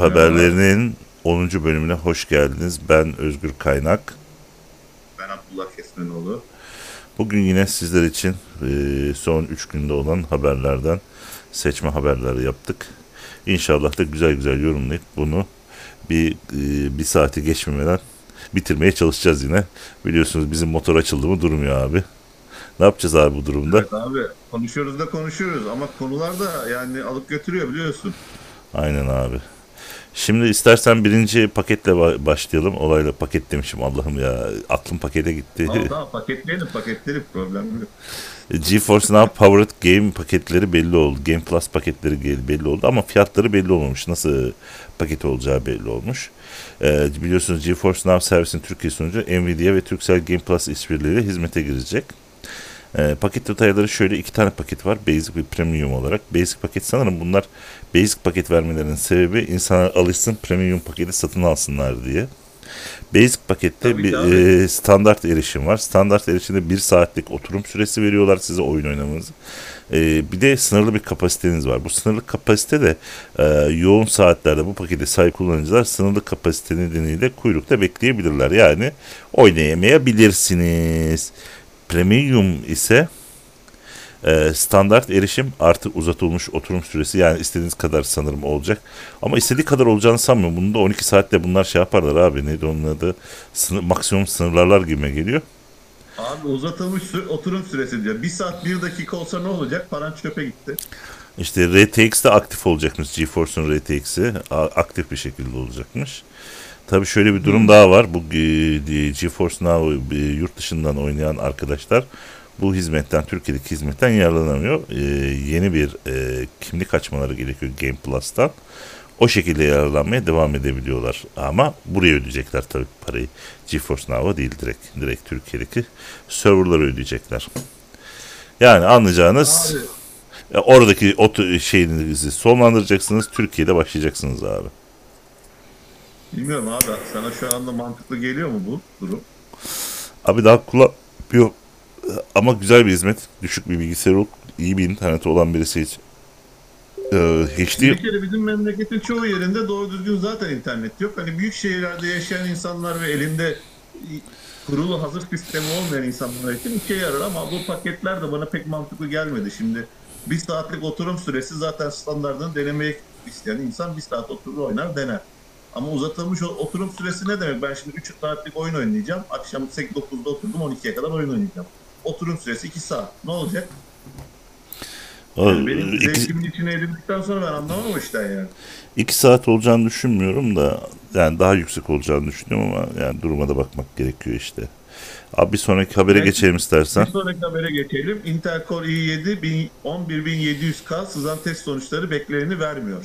Haberlerinin 10. bölümüne hoş geldiniz. Ben Özgür Kaynak. Ben Abdullah Kesmenoğlu. Bugün yine sizler için e, son 3 günde olan haberlerden seçme haberleri yaptık. İnşallah da güzel güzel yorumlayıp bunu bir e, bir saati geçmemeden bitirmeye çalışacağız yine. Biliyorsunuz bizim motor açıldı mı durmuyor abi. Ne yapacağız abi bu durumda? Evet abi konuşuyoruz da konuşuyoruz ama konular da yani alıp götürüyor biliyorsun. Aynen abi. Şimdi istersen birinci paketle ba- başlayalım. Olayla paket demişim Allah'ım ya. Aklım pakete gitti. Tamam tamam paketleyelim paketleyelim problem yok. GeForce Now Powered Game paketleri belli oldu. Game Plus paketleri belli oldu ama fiyatları belli olmamış. Nasıl paket olacağı belli olmuş. Ee, biliyorsunuz GeForce Now servisin Türkiye sunucu Nvidia ve Turkcell Game Plus işbirliğiyle hizmete girecek. Ee, paket detayları şöyle iki tane paket var. Basic ve Premium olarak. Basic paket sanırım bunlar Basic paket vermelerinin sebebi insanlar alışsın Premium paketi satın alsınlar diye. Basic pakette Tabii bir e, standart erişim var. Standart erişimde bir saatlik oturum süresi veriyorlar size oyun oynamanızı. E, bir de sınırlı bir kapasiteniz var. Bu sınırlı kapasite de e, yoğun saatlerde bu pakete sahip kullanıcılar sınırlı kapasite nedeniyle kuyrukta bekleyebilirler. Yani oynayamayabilirsiniz. Premium ise e, standart erişim artı uzatılmış oturum süresi yani istediğiniz kadar sanırım olacak. Ama istediği kadar olacağını sanmıyorum. Bunu da 12 saatte bunlar şey yaparlar abi. Neydi onun adı? Sınır, maksimum sınırlarlar gibime geliyor. Abi uzatılmış sü- oturum süresi diyor. Bir saat bir dakika olsa ne olacak? Paran çöpe gitti. İşte RTX de aktif olacakmış. GeForce'un RTX'i aktif bir şekilde olacakmış. Tabii şöyle bir durum daha var. Bu e, GeForce Now e, yurt dışından oynayan arkadaşlar bu hizmetten, Türkiye'deki hizmetten yararlanamıyor. E, yeni bir e, kimlik açmaları gerekiyor Game Plus'tan. O şekilde yararlanmaya devam edebiliyorlar. Ama buraya ödeyecekler tabii parayı. GeForce Now'a değil direkt. Direkt Türkiye'deki serverlara ödeyecekler. Yani anlayacağınız... Abi Ya oradaki otu şeyinizi sonlandıracaksınız. Türkiye'de başlayacaksınız abi. bilmiyorum abi sana şu anda mantıklı geliyor mu bu durum? Abi daha kullanmıyor. Ama güzel bir hizmet. Düşük bir bilgisayar olup iyi bir interneti olan birisi için. Ee, HD Bir kere bizim memleketin çoğu yerinde doğru düzgün zaten internet yok. Hani büyük şehirlerde yaşayan insanlar ve elinde kurulu hazır sistemi olmayan insanlar için işe yarar ama bu paketler de bana pek mantıklı gelmedi. Şimdi bir saatlik oturum süresi zaten standartını denemek isteyen insan bir saat oturur oynar dener. Ama uzatılmış oturum süresi ne demek? Ben şimdi 3 saatlik oyun oynayacağım. Akşam 8-9'da oturdum 12'ye kadar oyun oynayacağım. Oturum süresi 2 saat. Ne olacak? Yani benim iki, zevkimin içine edildikten sonra ben anlamam o işten yani. iki saat olacağını düşünmüyorum da yani daha yüksek olacağını düşünüyorum ama yani duruma da bakmak gerekiyor işte. Abi bir sonraki habere Belki- geçelim istersen. Bir sonraki habere geçelim. Intel Core i7 bin- 11700K sızan test sonuçları bekleneni vermiyor.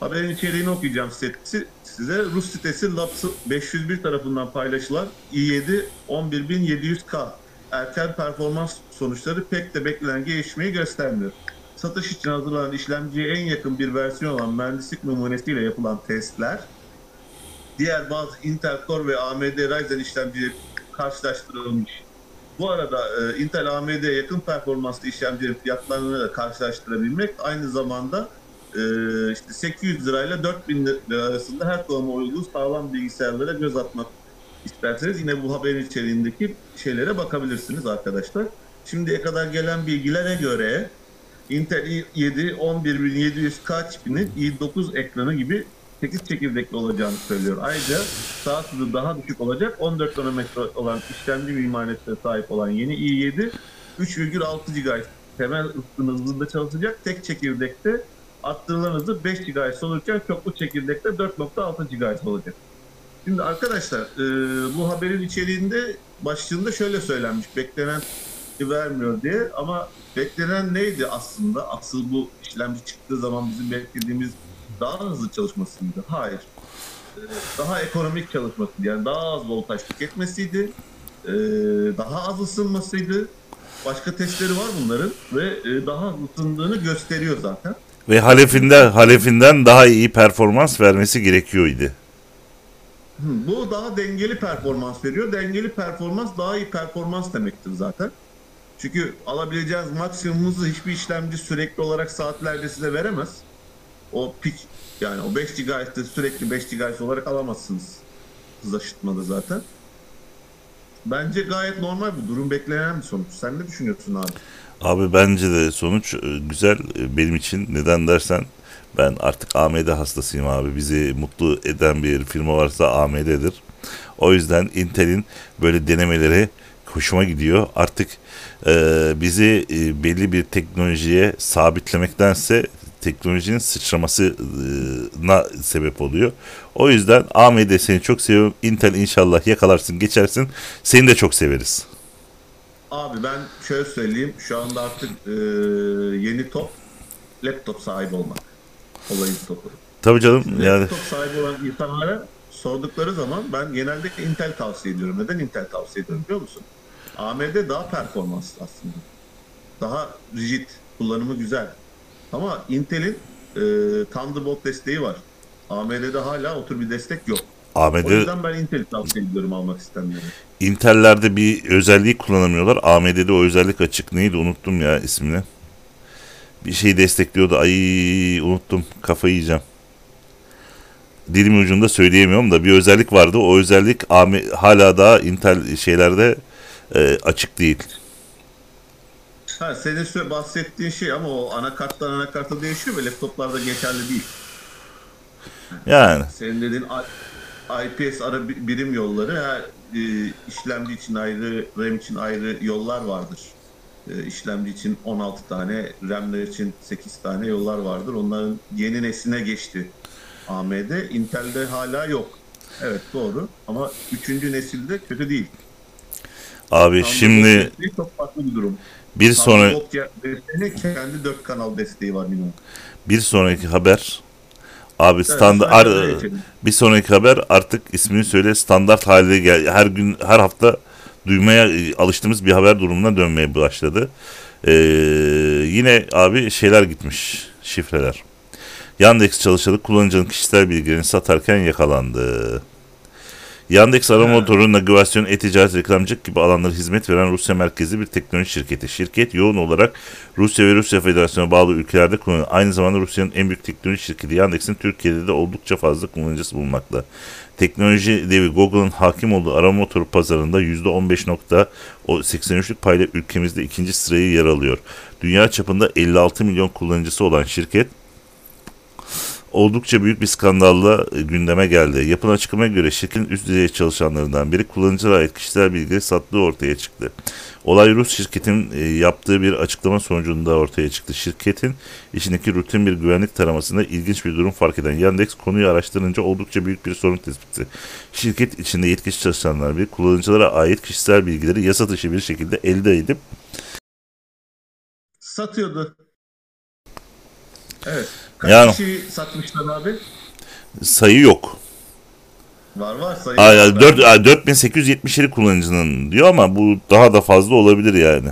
Haberin içeriğini okuyacağım size. size. Rus sitesi Labs 501 tarafından paylaşılan i7 11700K erken performans sonuçları pek de beklenen gelişmeyi göstermiyor. Satış için hazırlanan işlemciye en yakın bir versiyon olan mühendislik numunesiyle yapılan testler diğer bazı Intel Core ve AMD Ryzen işlemcileri karşılaştırılmış. Bu arada e, Intel AMD'ye yakın performanslı işlemcilerin fiyatlarını da karşılaştırabilmek aynı zamanda e, işte 800 lirayla 4000 lira arasında her kullanıma uygun sağlam bilgisayarlara göz atmak isterseniz yine bu haberin içeriğindeki şeylere bakabilirsiniz arkadaşlar. Şimdiye kadar gelen bilgilere göre Intel i7 11700K çipinin i9 ekranı gibi 8 çekirdekli olacağını söylüyor. Ayrıca saat hızı daha düşük olacak. 14 nanometre olan işlemci mimarisine sahip olan yeni i7 3,6 GHz temel ısının hızında çalışacak. Tek çekirdekte arttırılan hızı 5 GHz olurken çoklu çekirdekte 4.6 GHz olacak. Şimdi arkadaşlar e, bu haberin içeriğinde başlığında şöyle söylenmiş. Beklenen vermiyor diye ama beklenen neydi aslında? Asıl bu işlemci çıktığı zaman bizim beklediğimiz daha hızlı çalışmasıydı. Hayır. Ee, Daha ekonomik çalışmasıydı. Yani daha az voltaj tüketmesiydi. Ee, Daha az ısınmasıydı. Başka testleri var bunların ve e, daha ısındığını gösteriyor zaten. Ve halefinden, halefinden daha iyi performans vermesi gerekiyordu. Bu daha dengeli performans veriyor. Dengeli performans daha iyi performans demektir zaten. Çünkü alabileceğiniz maksimum hiçbir işlemci sürekli olarak saatlerce size veremez. O pik Yani o 5 GHz'de sürekli 5 GHz olarak alamazsınız. Hız aşıtmada zaten. Bence gayet normal bu. Durum beklenen bir sonuç. Sen ne düşünüyorsun abi? Abi bence de sonuç e, güzel e, benim için. Neden dersen ben artık AMD hastasıyım abi. Bizi mutlu eden bir firma varsa AMD'dir. O yüzden Intel'in böyle denemeleri hoşuma gidiyor. Artık e, bizi e, belli bir teknolojiye sabitlemektense teknolojinin sıçramasına sebep oluyor. O yüzden AMD seni çok seviyorum. Intel inşallah yakalarsın geçersin. Seni de çok severiz. Abi ben şöyle söyleyeyim. Şu anda artık e, yeni top laptop sahibi olmak. Olayın topu. Tabii canım yani Laptop sahibi olan insanlara sordukları zaman ben genelde Intel tavsiye ediyorum. Neden Intel tavsiye ediyorum biliyor musun? AMD daha performanslı aslında. Daha rigid, kullanımı güzel. Ama Intel'in e, Thunderbolt desteği var. AMD'de hala o tür bir destek yok. O AMD yüzden ben Intel'i tavsiye ediyorum almak isteyenlere. Intel'lerde bir özelliği kullanamıyorlar. AMD'de o özellik açık. Neydi unuttum ya ismini. Bir şey destekliyordu. Ay unuttum. Kafayı yiyeceğim. Dilimin ucunda söyleyemiyorum da bir özellik vardı. O özellik hala daha Intel şeylerde e, açık değil. Ha, senin bahsettiğin şey ama o anakarttan anakarta değişiyor ve laptoplarda geçerli değil. Yani Senin dediğin IPS ara bi- birim yolları her işlemci için ayrı, RAM için ayrı yollar vardır. E, işlemci için 16 tane, RAM'ler için 8 tane yollar vardır. Onların yeni nesline geçti AMD. Intel'de hala yok. Evet doğru ama 3. nesilde kötü değil. abi Thunderbolt şimdi çok farklı bir durum. bir sonra kendi 4 kanal desteği var minimum. bir sonraki haber abi Evet, standart öyle. bir sonraki haber artık ismini söyle standart haline gel her gün her hafta duymaya e, alıştığımız bir haber durumuna dönmeye başladı. Ee, yine abi şeyler gitmiş şifreler. Yandex çalışanı kullanıcının kişisel bilgilerini satarken yakalandı. Yandex arama motoru, navigasyon, e-ticaret, reklamcılık gibi alanlara hizmet veren Rusya merkezli bir teknoloji şirketi. Şirket yoğun olarak Rusya ve Rusya Federasyonu'na bağlı ülkelerde kullanıyor. Aynı zamanda Rusya'nın en büyük teknoloji şirketi Yandex'in Türkiye'de de oldukça fazla kullanıcısı bulunmakta. Teknoloji devi Google'ın hakim olduğu arama motoru pazarında %15.83'lük payla ülkemizde ikinci sırayı yer alıyor. Dünya çapında 56 milyon kullanıcısı olan şirket oldukça büyük bir skandalla e, gündeme geldi. Yapılan açıklamaya göre şirketin üst düzey çalışanlarından biri kullanıcılara ait kişisel bilgileri sattığı ortaya çıktı. Olay Rus şirketin e, yaptığı bir açıklama sonucunda ortaya çıktı. Şirketin içindeki rutin bir güvenlik taramasında ilginç bir durum fark eden Yandex konuyu araştırınca oldukça büyük bir sorun tespit etti. Şirket içinde yetkili çalışanlar bir kullanıcılara ait kişisel bilgileri yasa dışı bir şekilde elde edip Satıyordu. Evet. Kaç Yani- kişi satmışlar abi? sayı yok. Var var sayı. Aa, var. yani Ben- 4, aa, 4877 kullanıcının diyor ama bu daha da fazla olabilir yani.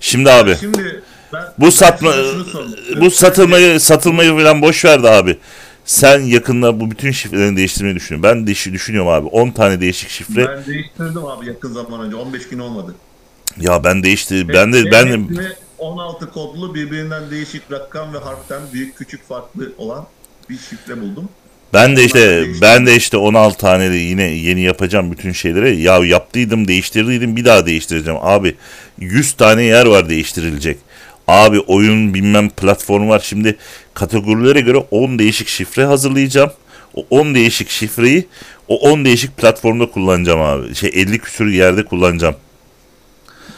Şimdi abi Şimdi ben, bu satma ben sorayım. bu satılmayı satılmayı falan boş ver de abi. Sen yakında bu bütün şifrelerini değiştirmeyi düşünüyorsun. Ben de düşünüyorum abi. 10 tane değişik şifre. Ben değiştirdim abi yakın zaman önce. 15 gün olmadı. Ya ben değişti. Ben de ben de 16 kodlu birbirinden değişik rakam ve harften büyük küçük farklı olan bir şifre buldum. ben de işte ben de işte 16 tane de yine yeni yapacağım bütün şeyleri. Ya yaptıydım, değiştirdiydim, bir daha değiştireceğim. Abi 100 tane yer var değiştirilecek. Abi oyun bilmem platform var. Şimdi kategorilere göre 10 değişik şifre hazırlayacağım. O 10 değişik şifreyi o 10 değişik platformda kullanacağım abi. Şey 50 küsür yerde kullanacağım.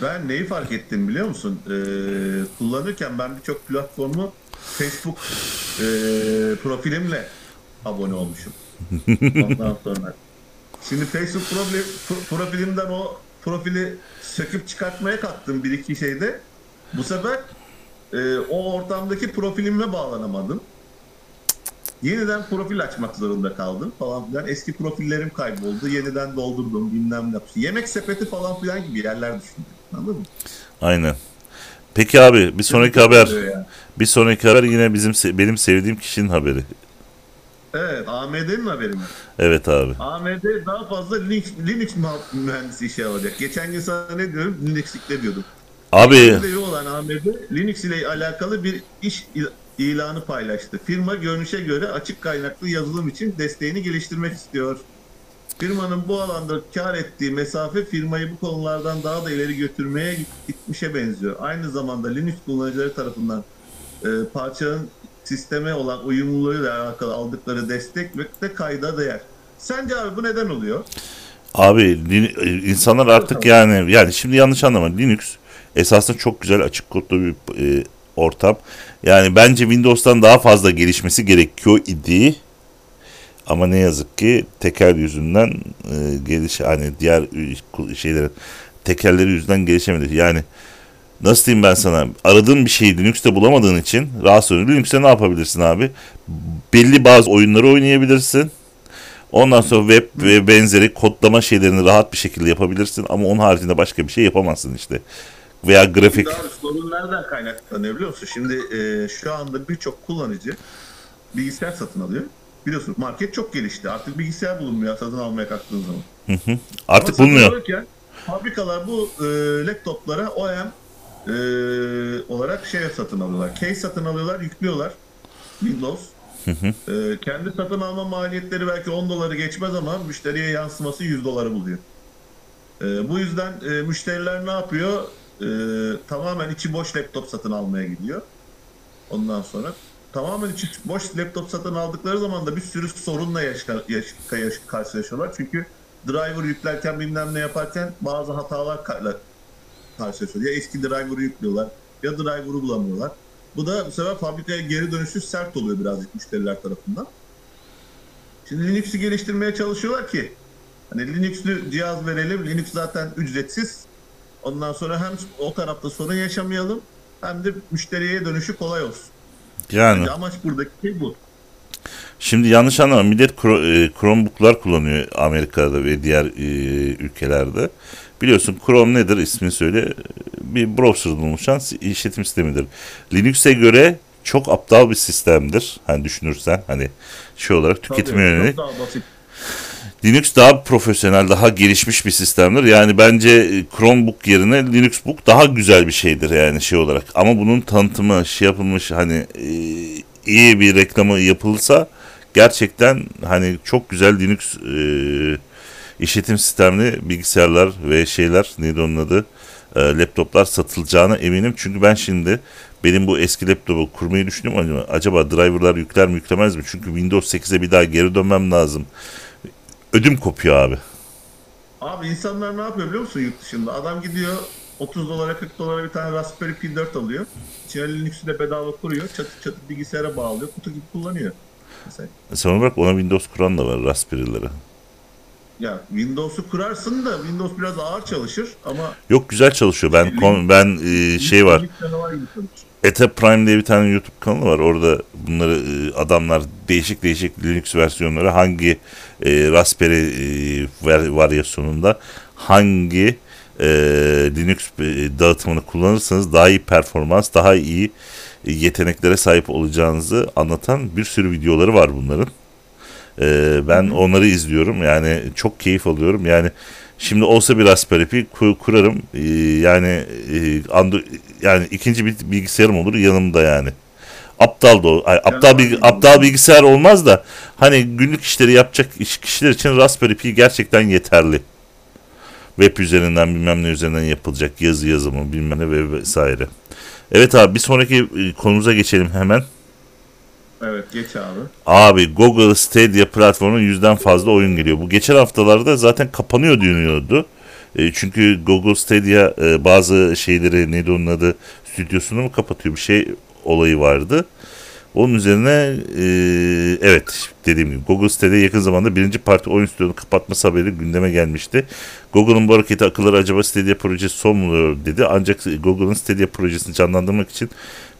Ben neyi fark ettim biliyor musun? Ee, kullanırken ben birçok platformu Facebook ee, profilimle abone olmuşum. Ondan sonra. Şimdi Facebook profili, pro- profilimden o profili söküp çıkartmaya kalktım bir iki şeyde. Bu sefer ee, o ortamdaki profilime bağlanamadım. Yeniden profil açmak zorunda kaldım falan filan. Eski profillerim kayboldu. Yeniden doldurdum bilmem ne. Yemek sepeti falan filan gibi yerler düşündüm. Anladın mı? Aynen. Peki abi bir sonraki haber. Yani. Bir sonraki haber yine bizim benim sevdiğim kişinin haberi. Evet AMD'nin haberi mi? Evet abi. AMD daha fazla Linux, Linux müh- mühendisi işe alacak. Geçen gün sana ne diyorum? Linux'likle diyordum. Abi Devi olan AMD Linux ile alakalı bir iş il- ilanı paylaştı. Firma görünüşe göre açık kaynaklı yazılım için desteğini geliştirmek istiyor. Firmanın bu alanda kar ettiği mesafe firmayı bu konulardan daha da ileri götürmeye gitmişe benziyor. Aynı zamanda Linux kullanıcıları tarafından e, parçanın sisteme olan uyumluluğuyla alakalı aldıkları destek ve de kayda değer. Sence abi bu neden oluyor? Abi e, insanlar artık yani yani şimdi yanlış anlama Linux esasında çok güzel açık kodlu bir e, ortam. Yani bence Windows'tan daha fazla gelişmesi gerekiyor idi. Ama ne yazık ki teker yüzünden e, geliş hani diğer şeylerin tekerleri yüzünden gelişemedi. Yani nasıl diyeyim ben sana aradığın bir şeyi Linux'te bulamadığın için rahatsız oluyorsun. Linux'te ne yapabilirsin abi? Belli bazı oyunları oynayabilirsin. Ondan sonra web ve benzeri kodlama şeylerini rahat bir şekilde yapabilirsin ama onun haricinde başka bir şey yapamazsın işte. Veya grafik. Daha sorun nereden kaynaklanıyor biliyor musun? Şimdi e, şu anda birçok kullanıcı bilgisayar satın alıyor. Biliyorsun market çok gelişti. Artık bilgisayar bulunmuyor satın almaya kalktığın zaman. Artık Ama bulmuyor. alırken Fabrikalar bu e, laptoplara OEM e, olarak şey satın alıyorlar. Case satın alıyorlar, yüklüyorlar. Windows. E, kendi satın alma maliyetleri belki 10 doları geçmez ama müşteriye yansıması 100 doları buluyor. E, bu yüzden e, müşteriler ne yapıyor? E, tamamen içi boş laptop satın almaya gidiyor. Ondan sonra tamamen içi boş laptop satın aldıkları zaman da bir sürü sorunla yaşa, yaş, yaş- karşılaşıyorlar. Çünkü driver yüklerken bilmem ne yaparken bazı hatalar ka- karşılaşıyor. Ya eski driver'ı yüklüyorlar ya driver'ı bulamıyorlar. Bu da bu sefer fabrikaya geri dönüşü sert oluyor birazcık müşteriler tarafından. Şimdi Linux'u geliştirmeye çalışıyorlar ki hani Linux'lü cihaz verelim. Linux zaten ücretsiz. Ondan sonra hem o tarafta sorun yaşamayalım hem de müşteriye dönüşü kolay olsun. Yani Bence amaç buradaki şey bu. şimdi yanlış anlama millet e, Chromebook'lar kullanıyor Amerika'da ve diğer e, ülkelerde. Biliyorsun Chrome nedir ismini söyle. Bir browser'dan oluşan işletim sistemidir. Linux'e göre çok aptal bir sistemdir. Hani düşünürsen hani şey olarak tüketime Tabii, yönelik. Çok daha basit. Linux daha profesyonel, daha gelişmiş bir sistemdir. Yani bence e, Chromebook yerine Linuxbook daha güzel bir şeydir yani şey olarak. Ama bunun tanıtımı şey yapılmış hani e, iyi bir reklamı yapılsa gerçekten hani çok güzel Linux e, işletim sistemli bilgisayarlar ve şeyler neydi onun adı laptoplar satılacağına eminim. Çünkü ben şimdi benim bu eski laptopu kurmayı düşünüyorum. Acaba- Acaba driverlar yükler mi yüklemez mi? Çünkü Windows 8'e bir daha geri dönmem lazım. Ödüm kopuyor abi. Abi insanlar ne yapıyor biliyor musun yurt dışında? Adam gidiyor 30 dolara 40 dolara bir tane Raspberry Pi 4 alıyor. İçine Linux'ü de bedava kuruyor. Çatı çatı bilgisayara bağlıyor. Kutu gibi kullanıyor. Mesela. Sen onu bırak ona Windows kuran da var Raspberry'lere. Ya Windows'u kurarsın da Windows biraz ağır çalışır ama Yok güzel çalışıyor. Ben kon- ben e, şey var. Ete Prime diye bir tane YouTube kanalı var. Orada bunları e, adamlar değişik değişik Linux versiyonları hangi e, Raspberry e, var- varyasyonunda hangi e, Linux e, dağıtımını kullanırsanız daha iyi performans, daha iyi yeteneklere sahip olacağınızı anlatan bir sürü videoları var bunların. E, ben onları izliyorum. Yani çok keyif alıyorum. Yani Şimdi olsa bir Raspberry Pi ku- kurarım. Ee, yani e, yani ikinci bir bilgisayarım olur yanımda yani. Aptal da ay, aptal bilgi- aptal bilgisayar olmaz da hani günlük işleri yapacak iş kişiler için Raspberry Pi gerçekten yeterli. Web üzerinden bilmem ne üzerinden yapılacak yazı yazımı bilmem ne ve vesaire. Evet abi bir sonraki e, konumuza geçelim hemen. Evet geç abi. Abi Google Stadia platformunun yüzden fazla oyun geliyor. Bu geçen haftalarda zaten kapanıyor deniyordu. E, çünkü Google Stadia e, bazı şeyleri neydi onun adı stüdyosunu mu kapatıyor bir şey olayı vardı. Onun üzerine e, evet dediğim gibi Google Stadia yakın zamanda birinci parti oyun stüdyosunu kapatması haberi gündeme gelmişti. Google'ın bu hareketi akılları acaba Stadia projesi son mu dedi. Ancak Google'ın Stadia projesini canlandırmak için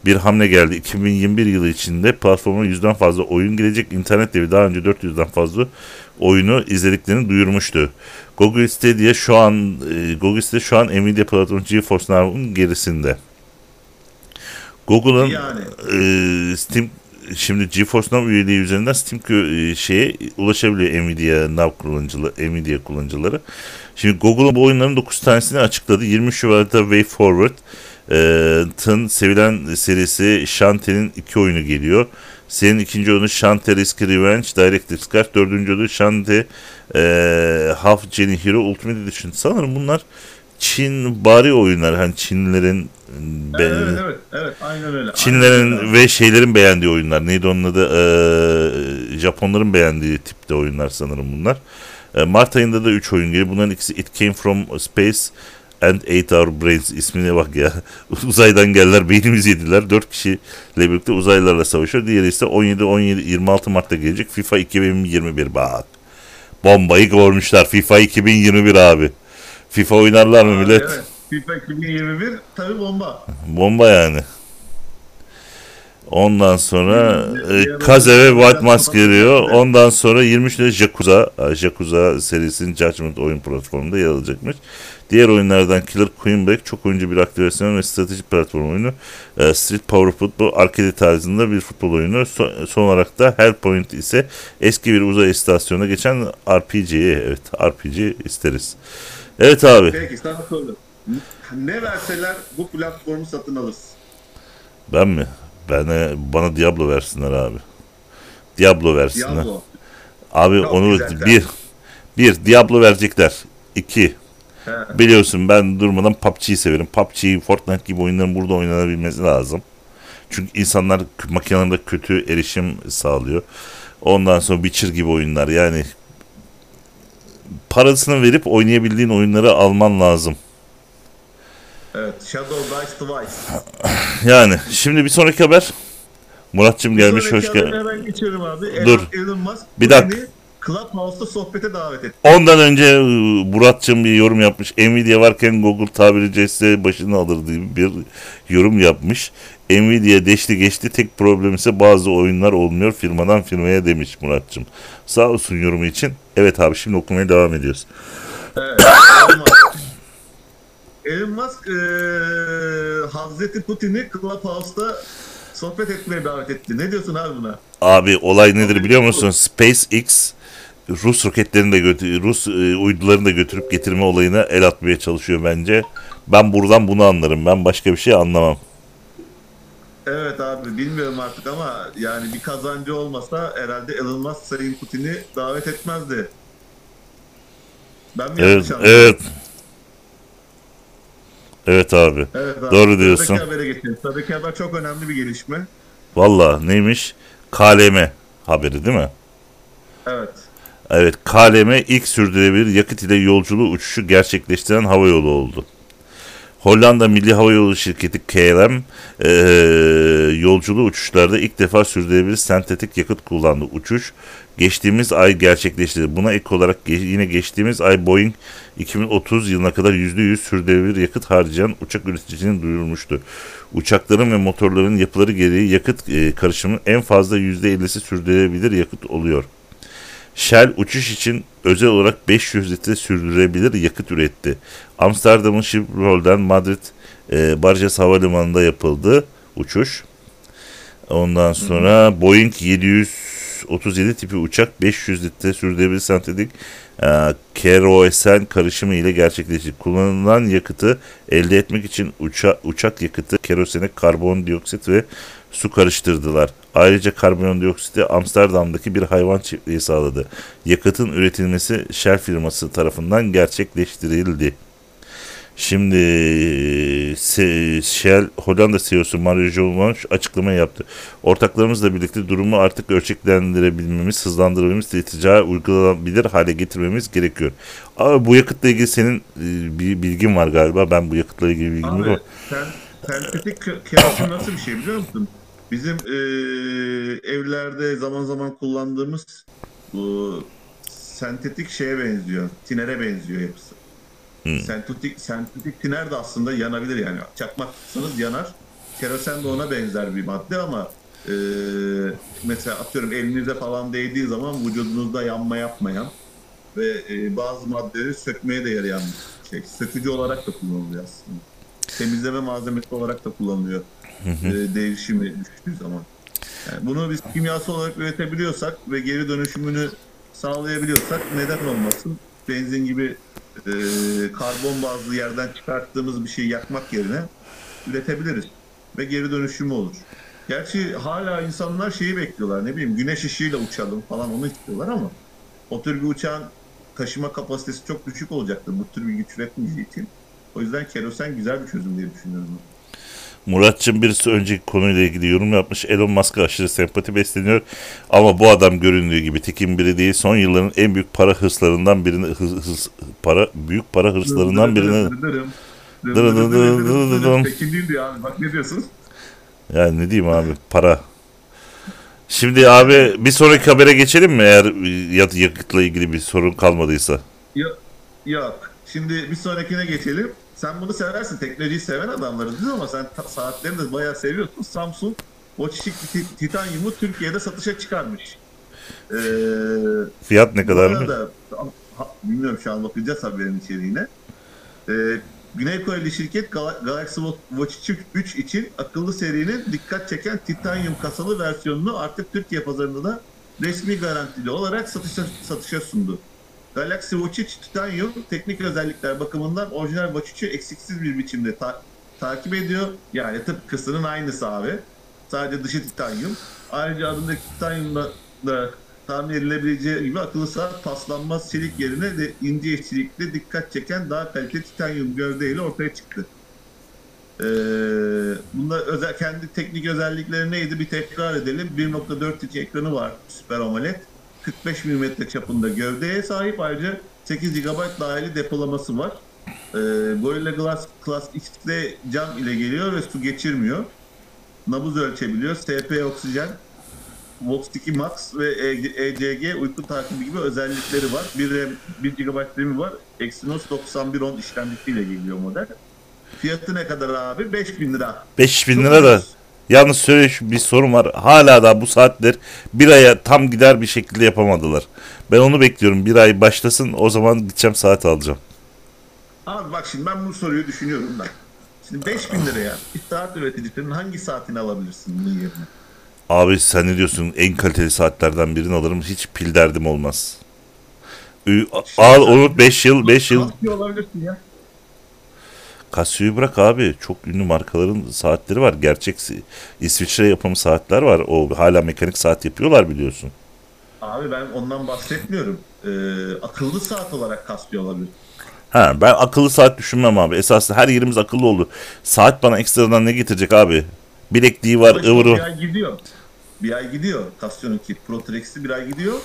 bir hamle geldi. 2021 yılı içinde platforma yüzden fazla oyun gelecek. İnternet devi daha önce 400'den fazla oyunu izlediklerini duyurmuştu. Google Stadia şu an e, Google Stadia şu an Nvidia platformu GeForce Now'ın gerisinde. Google'ın Yani. e, Steam şimdi GeForce Now üyeliği üzerinden Steam e, şeye ulaşabiliyor Nvidia Now kullanıcıları, Nvidia kullanıcıları. Şimdi Google'ın bu oyunların 9 tanesini açıkladı. 20 Şubat'ta Way Forward, Ee, Tın sevilen serisi Shantae'nin iki oyunu geliyor. Senin ikinci oyunu Shantae Risky Revenge Director's Cut. Dördüncü oyunu Shantae e, Half Genie Hero Ultimate Edition. Sanırım bunlar Çin bari oyunlar. Hani Çinlilerin be- Evet, evet, evet, aynen öyle. Çinlerin Aynen ve şeylerin beğendiği oyunlar. Neydi onun adı? Ee, Japonların beğendiği tipte oyunlar sanırım bunlar. Ee, Mart ayında da 3 oyun geliyor. Bunların ikisi It Came From Space and Ate Our Brains. ismine bak ya. Uzaydan geldiler, beynimizi yediler. 4 kişiyle birlikte uzaylılarla savaşıyor. Diğeri ise 17 17 26 Mart'ta gelecek. FIFA 2021 bak. Bombayı görmüşler. FIFA 2021 abi. FIFA oynarlar mı millet? Evet, FIFA 2021 tabii bomba. Bomba yani. Ondan sonra e, Kaze ve White Mask geliyor. Ondan sonra 23'te Yakuza, e, Yakuza serisinin Judgment oyun platformunda yer alacakmış. Diğer oyunlardan Killer Queen Break çok oyuncu bir aktivasyon ve strateji platform oyunu. E, Street Power Football arcade tarzında bir futbol oyunu. So- son olarak da Hellpoint ise eski bir uzay istasyonuna geçen RPG. Evet RPG isteriz. Evet abi. Peki sana soru. Ne verseler bu platformu satın alırsın. Ben mi? Bana, bana Diablo versinler abi. Diablo versinler. Diablo. Abi Çok onu güzel. bir bir Diablo verecekler. İki He. biliyorsun ben durmadan PUBG'yi severim. PUBG, Fortnite gibi oyunların burada oynanabilmesi lazım. Çünkü insanlar makinelerinde kötü erişim sağlıyor. Ondan sonra Witcher gibi oyunlar yani parasını verip oynayabildiğin oyunları alman lazım. Evet, Shadow Dice Twice. Yani şimdi bir sonraki haber. Muratçım gelmiş hoş geldin. Hemen geçiyorum abi. Elon, Dur. Elon Musk Bir dakika. Clubhouse'da sohbete davet etti. Ondan önce e, Muratçım bir yorum yapmış. Nvidia varken Google tabiri caizse başını alır diye bir yorum yapmış. Nvidia deşti geçti tek problem ise bazı oyunlar olmuyor firmadan firmaya demiş Muratçım. Sağ olsun yorumu için. Evet abi şimdi okumaya devam ediyoruz. Elon Musk. Eee Hazreti Putin'i Clubhouse'da sohbet etmeye davet etti. Ne diyorsun abi buna? Abi olay nedir biliyor musun? SpaceX Rus roketlerini de götü Rus e, uydularını da götürüp getirme olayına el atmaya çalışıyor bence. Ben buradan bunu anlarım. Ben başka bir şey anlamam. Evet abi bilmiyorum artık ama yani bir kazancı olmasa herhalde Elon Musk Sayın Putin'i davet etmezdi. Ben mi Evet, yanlış anladım? evet. Evet abi. Evet abi. Doğru diyorsun. Sıradaki habere geçelim. Sıradaki haber çok önemli bir gelişme. Valla neymiş? KLM haberi değil mi? Evet. Evet KLM ilk sürdürülebilir yakıt ile yolculuğu uçuşu gerçekleştiren havayolu oldu. Hollanda Milli Havayolu Şirketi KLM eee, yolculuğu uçuşlarda ilk defa sürdürülebilir sentetik yakıt kullandı. Uçuş geçtiğimiz ay gerçekleşti. Buna ek olarak ge- yine geçtiğimiz ay Boeing 2030 yılına kadar %100 sürdürülebilir yakıt harcayan uçak üreticisini duyurmuştu. Uçakların ve motorların yapıları gereği yakıt eee, karışımının en fazla %50'si sürdürülebilir yakıt oluyor. Shell uçuş için özel olarak 500 litre sürdürülebilir yakıt üretti. Amsterdam'ın Schiphol'den Madrid e, Barjas Havalimanı'nda yapıldı uçuş. Ondan sonra Boeing 737 tipi uçak 500 litre sürdürülebilir sentetik e, kerosene karışımı ile gerçekleşti. Kullanılan yakıtı elde etmek için uça, uçak yakıtı, kerosene, karbondioksit ve su karıştırdılar. Ayrıca karbondioksiti Amsterdam'daki bir hayvan çiftliği sağladı. Yakıtın üretilmesi Shell firması tarafından gerçekleştirildi. Şimdi Shell Hollanda CEO'su Mario Jolman şu açıklama yaptı. Ortaklarımızla birlikte durumu artık ölçeklendirebilmemiz, hızlandırmamız, ticari uygulanabilir hale getirmemiz gerekiyor. Ama bu yakıtla ilgili senin e, bir bilgin var galiba. Ben bu yakıtla ilgili bilgim yok. Abi sen, sentetik kerosin nasıl bir şey biliyor musun? Bizim eee, evlerde zaman zaman kullandığımız bu sentetik şeye benziyor. Tinere benziyor yapısı. Hmm. Sentetik, sentetik tiner de aslında yanabilir yani. Çakmaksanız yanar. Kerosen de ona benzer bir madde ama eee, mesela atıyorum elinize falan değdiği zaman vücudunuzda yanma yapmayan ve e, bazı maddeleri sökmeye de yarayan bir şey. Sökücü olarak da kullanılıyor aslında. Temizleme malzemesi olarak da kullanılıyor. E, değişimi düştüğü zaman. Yani bunu biz kimyasal olarak üretebiliyorsak ve geri dönüşümünü sağlayabiliyorsak neden olmasın? Benzin gibi e, karbon bazlı yerden çıkarttığımız bir şeyi yakmak yerine üretebiliriz. Ve geri dönüşümü olur. Gerçi hala insanlar şeyi bekliyorlar ne bileyim güneş ışığıyla uçalım falan onu istiyorlar ama o tür bir uçağın taşıma kapasitesi çok düşük olacaktır bu tür bir güç üretmeyeceği için. O yüzden kerosen güzel bir çözüm diye düşünüyorum. Muratçım birisi önceki konuyla ilgili yorum yapmış. Elon Musk'a aşırı sempati besleniyor. Ama bu adam göründüğü gibi tekin biri değil. Son yılların en büyük para hırslarından birini hırs, hırs- para büyük para hırslarından birini. Tekin değil diyor abi bak ne diyorsunuz? yani ne diyeyim abi para. Şimdi abi bir sonraki habere geçelim mi eğer yakıtla ilgili bir sorun kalmadıysa. Yok. Yok. Şimdi bir sonrakine geçelim. Sen bunu seversin. Teknolojiyi seven adamlarız değil mi? ama sen saatlerini de bayağı seviyorsun. Samsung Watch Ti- Titanium'u Türkiye'de satışa çıkarmış. Ee, Fiyat ne arada- ha- bilmiyorum şu an bakacağız haberin içeriğine. Ee, Güney Koreli şirket Gal- Galaxy Watch 3 için akıllı serinin dikkat çeken titanyum kasalı versiyonunu artık Türkiye pazarında da resmi garantili olarak satışa, satışa sundu. Galaxy Watch 3 Titanium teknik özellikler bakımından orijinal Watch 3'ü eksiksiz bir biçimde ta- takip ediyor. Yani tıpkısının aynısı abi. Sadece dışı titanyum. Ayrıca adındaki titanyumla da tahmin edilebileceği gibi akıllı saat paslanmaz çelik yerine de ince işçilikle dikkat çeken daha kaliteli titanyum gövdeyle ortaya çıktı. Ee, bunda özel, kendi teknik özellikleri neydi bir tekrar edelim. 1.4 inç ekranı var Super AMOLED. 45 mm çapında gövdeye sahip ayrıca 8 GB dahili depolaması var. Ee, Gorilla Glass Class X'de cam ile geliyor ve su geçirmiyor. Nabız ölçebiliyor. SP oksijen, Vox 2 Max ve ECG uyku takibi gibi özellikleri var. Bir, RAM, 1 GB RAM'i var. Exynos 9110 işlemcisiyle geliyor model. Fiyatı ne kadar abi? 5000 lira. 5000 Çok lira da. Yalnız şöyle bir sorun var. Hala da bu saatler bir aya tam gider bir şekilde yapamadılar. Ben onu bekliyorum. Bir ay başlasın o zaman gideceğim saat alacağım. Abi bak şimdi ben bu soruyu düşünüyorum da. Şimdi 5000 liraya bir saat üreticisinin hangi saatini alabilirsin bunun yerine? Abi sen ne diyorsun? En kaliteli saatlerden birini alırım. Hiç pil derdim olmaz. Ü- Al unut 5 yıl 5 yıl. Casio alabilirsin ya. Casio'yu bırak abi. Çok ünlü markaların saatleri var. Gerçek İsviçre yapımı saatler var. O hala mekanik saat yapıyorlar biliyorsun. Abi ben ondan bahsetmiyorum. Ee, akıllı saat olarak Casio olabilir. Ha ben akıllı saat düşünmem abi. Esasında her yerimiz akıllı oldu. Saat bana ekstradan ne getirecek abi? Bilekliği var, Ama ıvırı. Bir ay gidiyor. Bir ay gidiyor. Casio'nun ki Pro Trex'i bir ay gidiyor.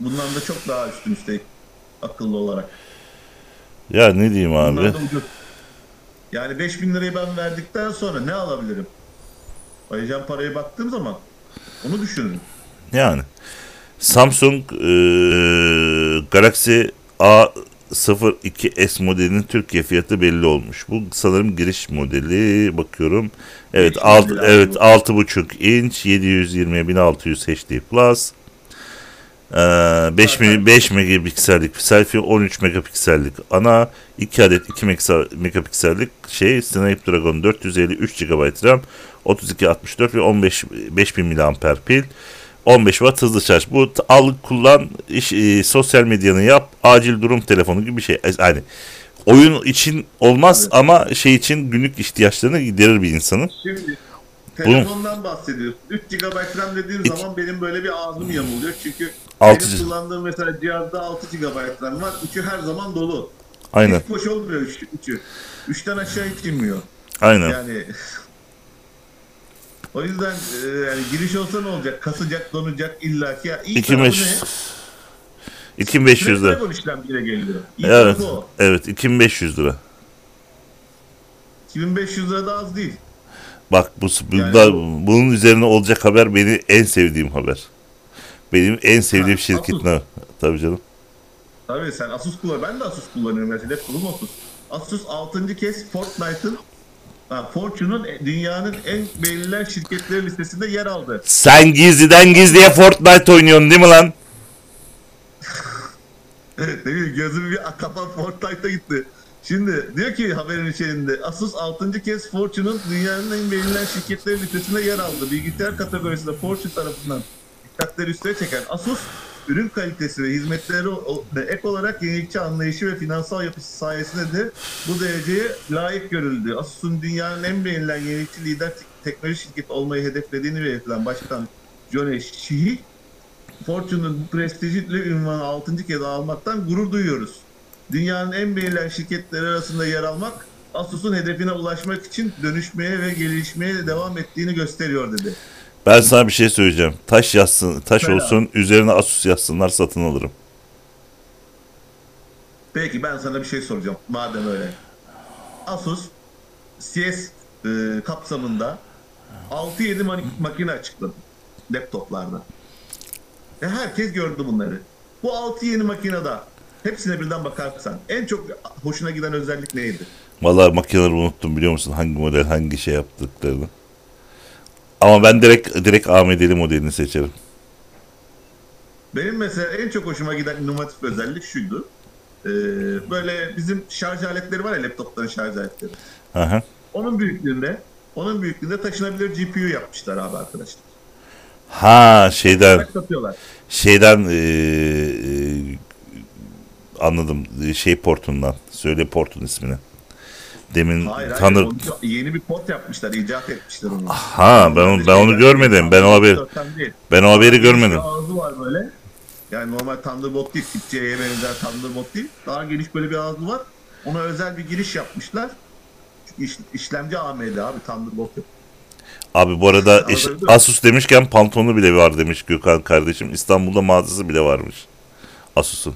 Bundan da çok daha üstün üstelik akıllı olarak. Ya ne diyeyim abi? Bunlar da ucuz. Yani 5000 lirayı ben verdikten sonra ne alabilirim? Ayıcan paraya baktığım zaman onu düşünürüm. Yani Samsung eee, Galaxy A02s modelinin Türkiye fiyatı belli olmuş. Bu sanırım giriş modeli bakıyorum. Evet alt evet bu. 6.5 inç 720 1600 HD Plus. Eee 5 Zaten- 5 megapiksellik selfie 13 megapiksellik ana 2 adet 2 megapikse- megapiksellik şey Snapdragon 453 GB RAM 32 64 ve 15 5000 mAh pil 15 watt hızlı şarj. Bu al kullan iş, e, sosyal medyanı yap acil durum telefonu gibi bir şey. E, Yani oyun için olmaz Evet. ama şey için günlük ihtiyaçlarını giderir bir insanın. Şimdi telefondan bahsediyorsun. 3 GB RAM dediğin İki- zaman benim böyle bir ağzım yamuluyor. Çünkü Altı benim G- kullandığım mesela cihazda 6 GB RAM var. 3'ü her zaman dolu. Aynen. Hiç boş olmuyor 3'ü. 3'ten aşağı hiç inmiyor. Aynen. Yani o yüzden e, yani giriş olsa ne olacak? Kasacak, donacak illaki. Ya, iyi tarafı 2500 2500 lira. Snapdragon işlemciyle geliyor. İyi Evet. Evet 2500 lira. 2500 lira da az değil. Bak bu Yani bunda, bu- bunun üzerine olacak haber beni en sevdiğim haber. Benim en sevdiğim Ha, şirket ne? Tabii canım. Tabii sen Asus kullan. Ben de Asus kullanıyorum mesela. Laptopum Asus. Asus 6. kez Fortnite'ın Fortune'un dünyanın en beğenilen şirketleri listesinde yer aldı. Sen gizliden gizliye Fortnite oynuyorsun değil mi lan? ne bileyim gözüm bir kafam Fortnite'a gitti. Şimdi diyor ki haberin içerisinde Asus 6. kez Fortune'un dünyanın en beğenilen şirketleri listesinde yer aldı. Bilgisayar kategorisinde Fortune tarafından dikkatleri üstüne çeken Asus ürün kalitesi ve hizmetleri ek olarak yenilikçi anlayışı ve finansal yapısı sayesinde de bu dereceye layık görüldü. Asus'un dünyanın en beğenilen yenilikçi lider te- teknoloji şirketi olmayı hedeflediğini belirtilen Başkan John Shih, Fortune'un prestijli ünvanı 6. kez almaktan gurur duyuyoruz. Dünyanın en beğenilen şirketleri arasında yer almak Asus'un hedefine ulaşmak için dönüşmeye ve gelişmeye devam ettiğini gösteriyor dedi. Ben sana bir şey söyleyeceğim. Taş yazsın, taş Söyle olsun, üzerine Asus yazsınlar satın alırım. Peki ben sana bir şey soracağım madem öyle. Asus CS e, kapsamında 6-7 mani- makine açıkladı laptoplarda. Ve herkes gördü bunları. Bu 6 yeni makinede hepsine birden bakarsan en çok hoşuna giden özellik neydi? Vallahi makineleri unuttum biliyor musun? Hangi model, hangi şey yaptıklarını. Ama ben direkt direkt AMD'li modelini seçerim. Benim mesela en çok hoşuma giden inovatif özellik şuydu. Ee, böyle bizim şarj aletleri var ya laptopların şarj aletleri. Aha. Onun büyüklüğünde onun büyüklüğünde taşınabilir GPU yapmışlar abi arkadaşlar. Ha şeyden şeyden eee, eee, anladım şey portundan. Söyle portun ismini. Demin Hayır hayır. tanır. onu- yeni bir port yapmışlar, icat etmişler onu. Ha ben onu, ben onu görmedim. Ben o haber Değil. ben o haberi görmedim. ağzı var böyle. Yani normal Thunderbolt değil, tip C'ye benzer Thunderbolt değil. Daha geniş böyle bir ağzı var. Ona özel bir giriş yapmışlar. Çünkü iş- işlemci AMD abi Thunderbolt yok. Abi bu arada iş- Asus demişken pantolonu bile var demiş Gökhan kardeşim. İstanbul'da mağazası bile varmış. Asus'un.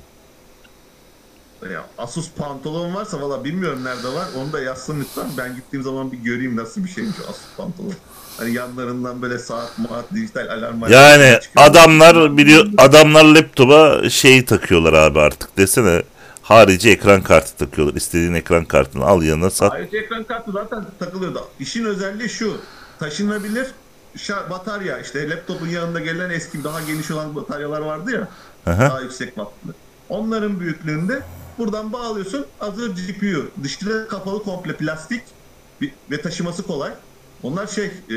Ya, Asus pantolon varsa valla bilmiyorum nerede var. Onu da yazsın lütfen. Ben gittiğim zaman bir göreyim nasıl bir şeymiş Asus pantolon. Hani yanlarından böyle saat, maat, dijital alarm Yani adamlar biliyor adamlar laptopa şey takıyorlar abi artık desene. Harici ekran kartı takıyorlar. İstediğin ekran kartını al yanına sat. Ayrıca ekran kartı zaten takılıyordu. İşin özelliği şu. Taşınabilir şa- batarya işte laptopun yanında gelen eski daha geniş olan bataryalar vardı ya. Hı. Daha yüksek wattlı. Onların büyüklüğünde buradan bağlıyorsun hazır GPU. Dışta kapalı komple plastik ve taşıması kolay. Onlar şey e,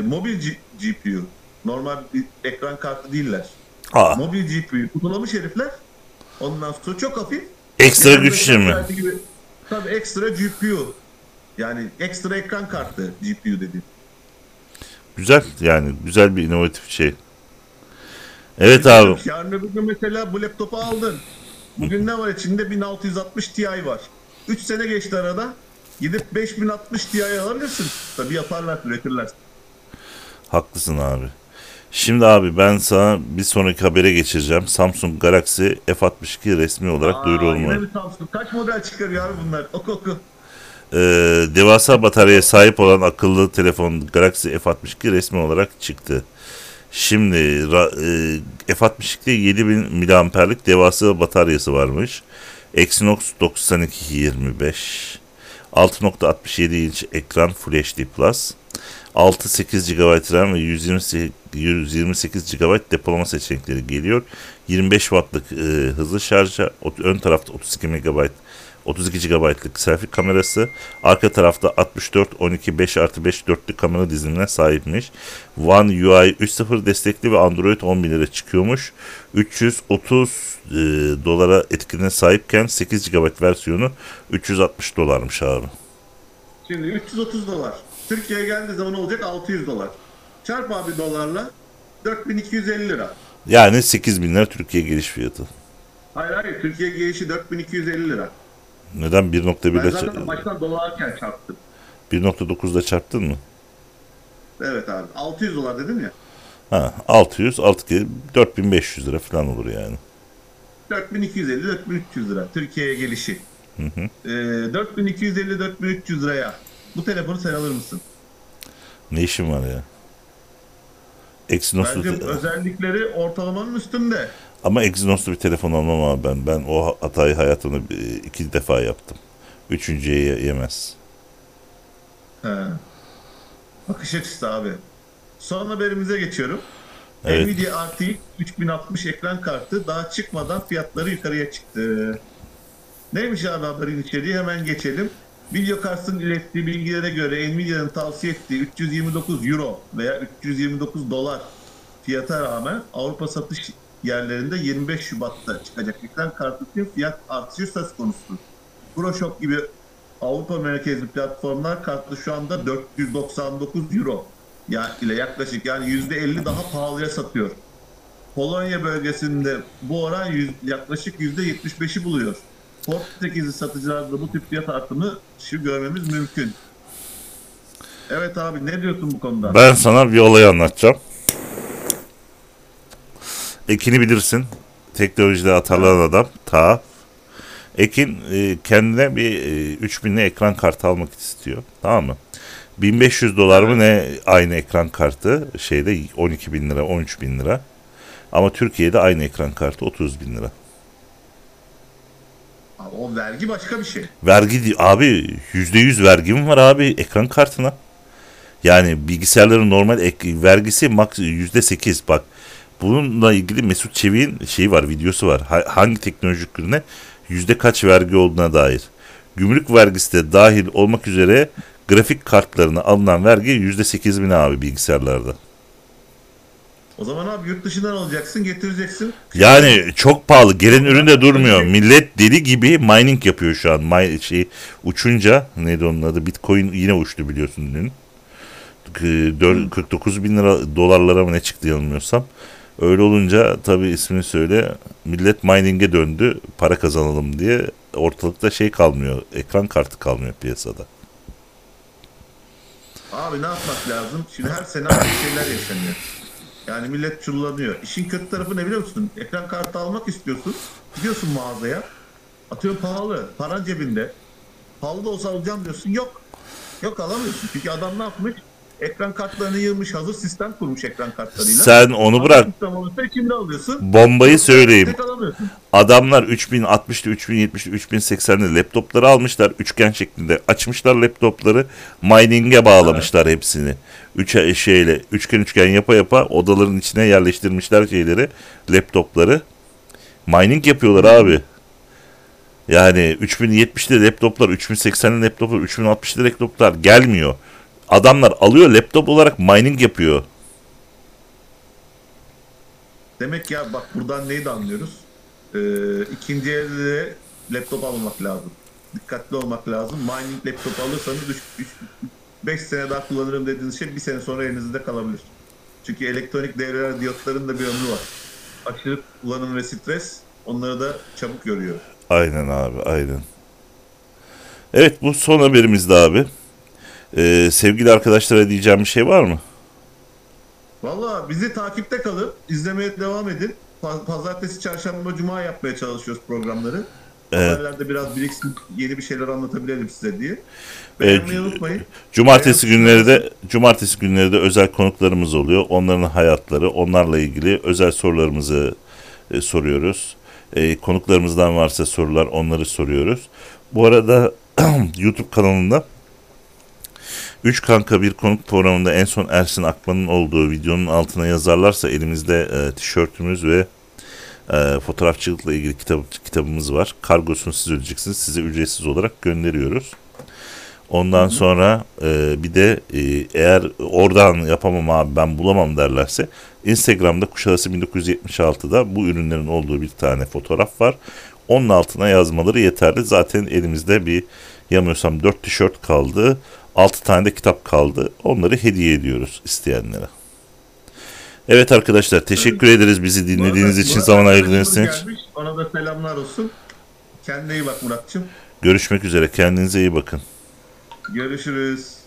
mobil G- GPU. Normal bir ekran kartı değiller. Ha, Mobil GPU. Kutulamış herifler. Ondan sonra çok hafif. ekstra güçlü mü? Gibi, tabii ekstra GPU. Yani ekstra ekran kartı GPU dediğim. Güzel yani güzel bir inovatif şey. Evet abi. Yarın öbür gün mesela bu laptopu aldın. Bugün ne var içinde? 1660 Ti var. 3 sene geçti arada. Gidip 5060 Ti alabilirsin. Tabii yaparlar, üretirler. Haklısın abi. Şimdi abi ben sana bir sonraki habere geçireceğim. Samsung Galaxy F62 resmi olarak Aa, duyurulmalı. yine bir Samsung. Kaç model çıkarıyor abi bunlar? Oku oku. Ee, devasa bataryaya sahip olan akıllı telefon Galaxy F62 resmi olarak çıktı. Şimdi e, F62'de 7000 miliamperlik devasa bataryası varmış. Exynos 9225 6.67 inç ekran Full HD Plus 6-8 GB RAM ve 128, 128 GB depolama seçenekleri geliyor. 25 Watt'lık e, hızlı şarja, ön tarafta 32 MB 32 GB'lık selfie kamerası, arka tarafta 64 12 5 artı 5 dörtlü kamera dizilimine sahipmiş. One UI 3.0 destekli ve Android 11 lira çıkıyormuş. 330 e, dolara etkinliğine sahipken 8 GB versiyonu 360 dolarmış abi. Şimdi 330 dolar. Türkiye'ye geldiği zaman olacak 600 dolar. Çarp abi dolarla 4250 lira. Yani 8000 lira Türkiye geliş fiyatı. Hayır hayır Türkiye gelişi 4250 lira. Neden 1.1 Ben ile zaten baştan dolarken çarptım. 1.9'da çarptın mı? Evet abi 600 dolar dedim ya. Ha 600 6 kere 4500 lira falan olur yani. 4250 4300 lira Türkiye'ye gelişi. Hı hı. Ee, 4250 4300 liraya bu telefonu sen alır mısın? Ne işin var ya? Exynos'lu Bence özellikleri ortalamanın üstünde. Ama Exynos'lu bir telefon almam abi ben. Ben o hatayı hayatımda iki defa yaptım. Üçüncüye ye- yemez. He. Bakış açısı abi. Son haberimize geçiyorum. Evet. Nvidia RTX 3060 ekran kartı daha çıkmadan fiyatları yukarıya çıktı. Neymiş abi haberin içeriği hemen geçelim. Videokartın ilettiği bilgilere göre Nvidia'nın tavsiye ettiği 329 euro veya 329 dolar fiyata rağmen Avrupa satış yerlerinde 25 Şubat'ta çıkacak ekran kartı fiyat artışı söz konusu. ProShop gibi Avrupa merkezli platformlar kartı şu anda 499 euro yani ile yaklaşık yani %50 daha pahalıya satıyor. Polonya bölgesinde bu oran yüz, yaklaşık %75'i buluyor. Portekizli satıcılarda bu tip fiyat artımı şu görmemiz mümkün. Evet abi ne diyorsun bu konuda? Ben sana bir olayı anlatacağım. Ekin'i bilirsin. Teknolojide atarlanan adam. Ta. Ekin e, kendine bir e, 3000'li ekran kartı almak istiyor. Tamam mı? 1500 dolar mı ne aynı ekran kartı şeyde 12 bin lira 13 bin lira. Ama Türkiye'de aynı ekran kartı 30 bin lira. Abi o vergi başka bir şey. Vergi abi %100 vergi mi var abi ekran kartına? Yani bilgisayarların normal ek- vergisi max %8 bak. Bununla ilgili Mesut Çevik'in şeyi var videosu var. Ha- hangi teknolojik ürüne yüzde kaç vergi olduğuna dair. Gümrük vergisi de dahil olmak üzere grafik kartlarına alınan vergi yüzde sekiz bin abi bilgisayarlarda. O zaman abi yurt dışından alacaksın getireceksin. Yani çok pahalı. Gelen ürün de durmuyor. Millet deli gibi mining yapıyor şu an. Mi- şey uçunca neydi onun adı? Bitcoin yine uçtu biliyorsun dün. K- dör- 49 bin lira dolarlara mı ne çıktı yanılmıyorsam. Öyle olunca tabii ismini söyle. Millet mining'e döndü. Para kazanalım diye. Ortalıkta şey kalmıyor. Ekran kartı kalmıyor piyasada. Abi ne yapmak lazım? Şimdi her sene aynı şeyler yaşanıyor. Yani millet çullanıyor. İşin kötü tarafı ne biliyor musun? Ekran kartı almak istiyorsun. Gidiyorsun mağazaya. Atıyor pahalı. Paran cebinde. Pahalı da olsa alacağım diyorsun. Yok. Yok alamıyorsun. Çünkü adam ne yapmış? Ekran kartlarını yığmış. Hazır sistem kurmuş ekran kartlarıyla. Sen onu bırak. Sistem olursa içinde alıyorsun. Bombayı söyleyeyim. Adamlar 3060'lı, 3070'li, 3080'li laptopları almışlar. Üçgen şeklinde açmışlar laptopları. Mining'e bağlamışlar hepsini. Üç şeyle üçgen üçgen yapa yapa odaların içine yerleştirmişler şeyleri, laptopları. Mining yapıyorlar abi. Yani 3070'li laptoplar, 3080'li laptoplar, 3060'lı laptoplar gelmiyor. Adamlar alıyor laptop olarak mining yapıyor. Demek ya bak buradan neyi de anlıyoruz? Ee, ikinci elde laptop almak lazım. Dikkatli olmak lazım. Mining laptop alırsanız 5 sene daha kullanırım dediğiniz şey bir sene sonra elinizde kalabilir. Çünkü elektronik devreler diyotların da bir ömrü var. Aşırı kullanım ve stres onları da çabuk yoruyor. Aynen abi aynen. Evet bu son haberimizdi abi. Ee, sevgili arkadaşlara diyeceğim bir şey var mı? Valla bizi takipte kalın. izlemeye devam edin. Pa- Pazartesi, çarşamba, cuma yapmaya çalışıyoruz programları. Evet. Haberlerde biraz biriksin, yeni bir şeyler anlatabilirim size diye. Beğenmeyi unutmayın. Cumartesi Beğen- günleri de cumartesi günleri de özel konuklarımız oluyor. Onların hayatları, onlarla ilgili özel sorularımızı e, soruyoruz. E, konuklarımızdan varsa sorular onları soruyoruz. Bu arada YouTube kanalında 3 kanka bir konuk programında en son Ersin Akman'ın olduğu videonun altına yazarlarsa elimizde e, tişörtümüz ve e, fotoğrafçılıkla ilgili kitap, kitabımız var. Kargosunu siz ödeyeceksiniz. Size ücretsiz olarak gönderiyoruz. Ondan sonra e, bir de e, eğer oradan yapamam abi ben bulamam derlerse Instagram'da Kuşadası 1976'da bu ürünlerin olduğu bir tane fotoğraf var. Onun altına yazmaları yeterli. Zaten elimizde bir yamıyorsam 4 tişört kaldı. 6 tane de kitap kaldı. Onları hediye ediyoruz isteyenlere. Evet arkadaşlar teşekkür ederiz bizi dinlediğiniz arada- için zaman ayırdığınız için. Ona da selamlar olsun. Kendine iyi bak Muratçım. Görüşmek üzere kendinize iyi bakın. Görüşürüz.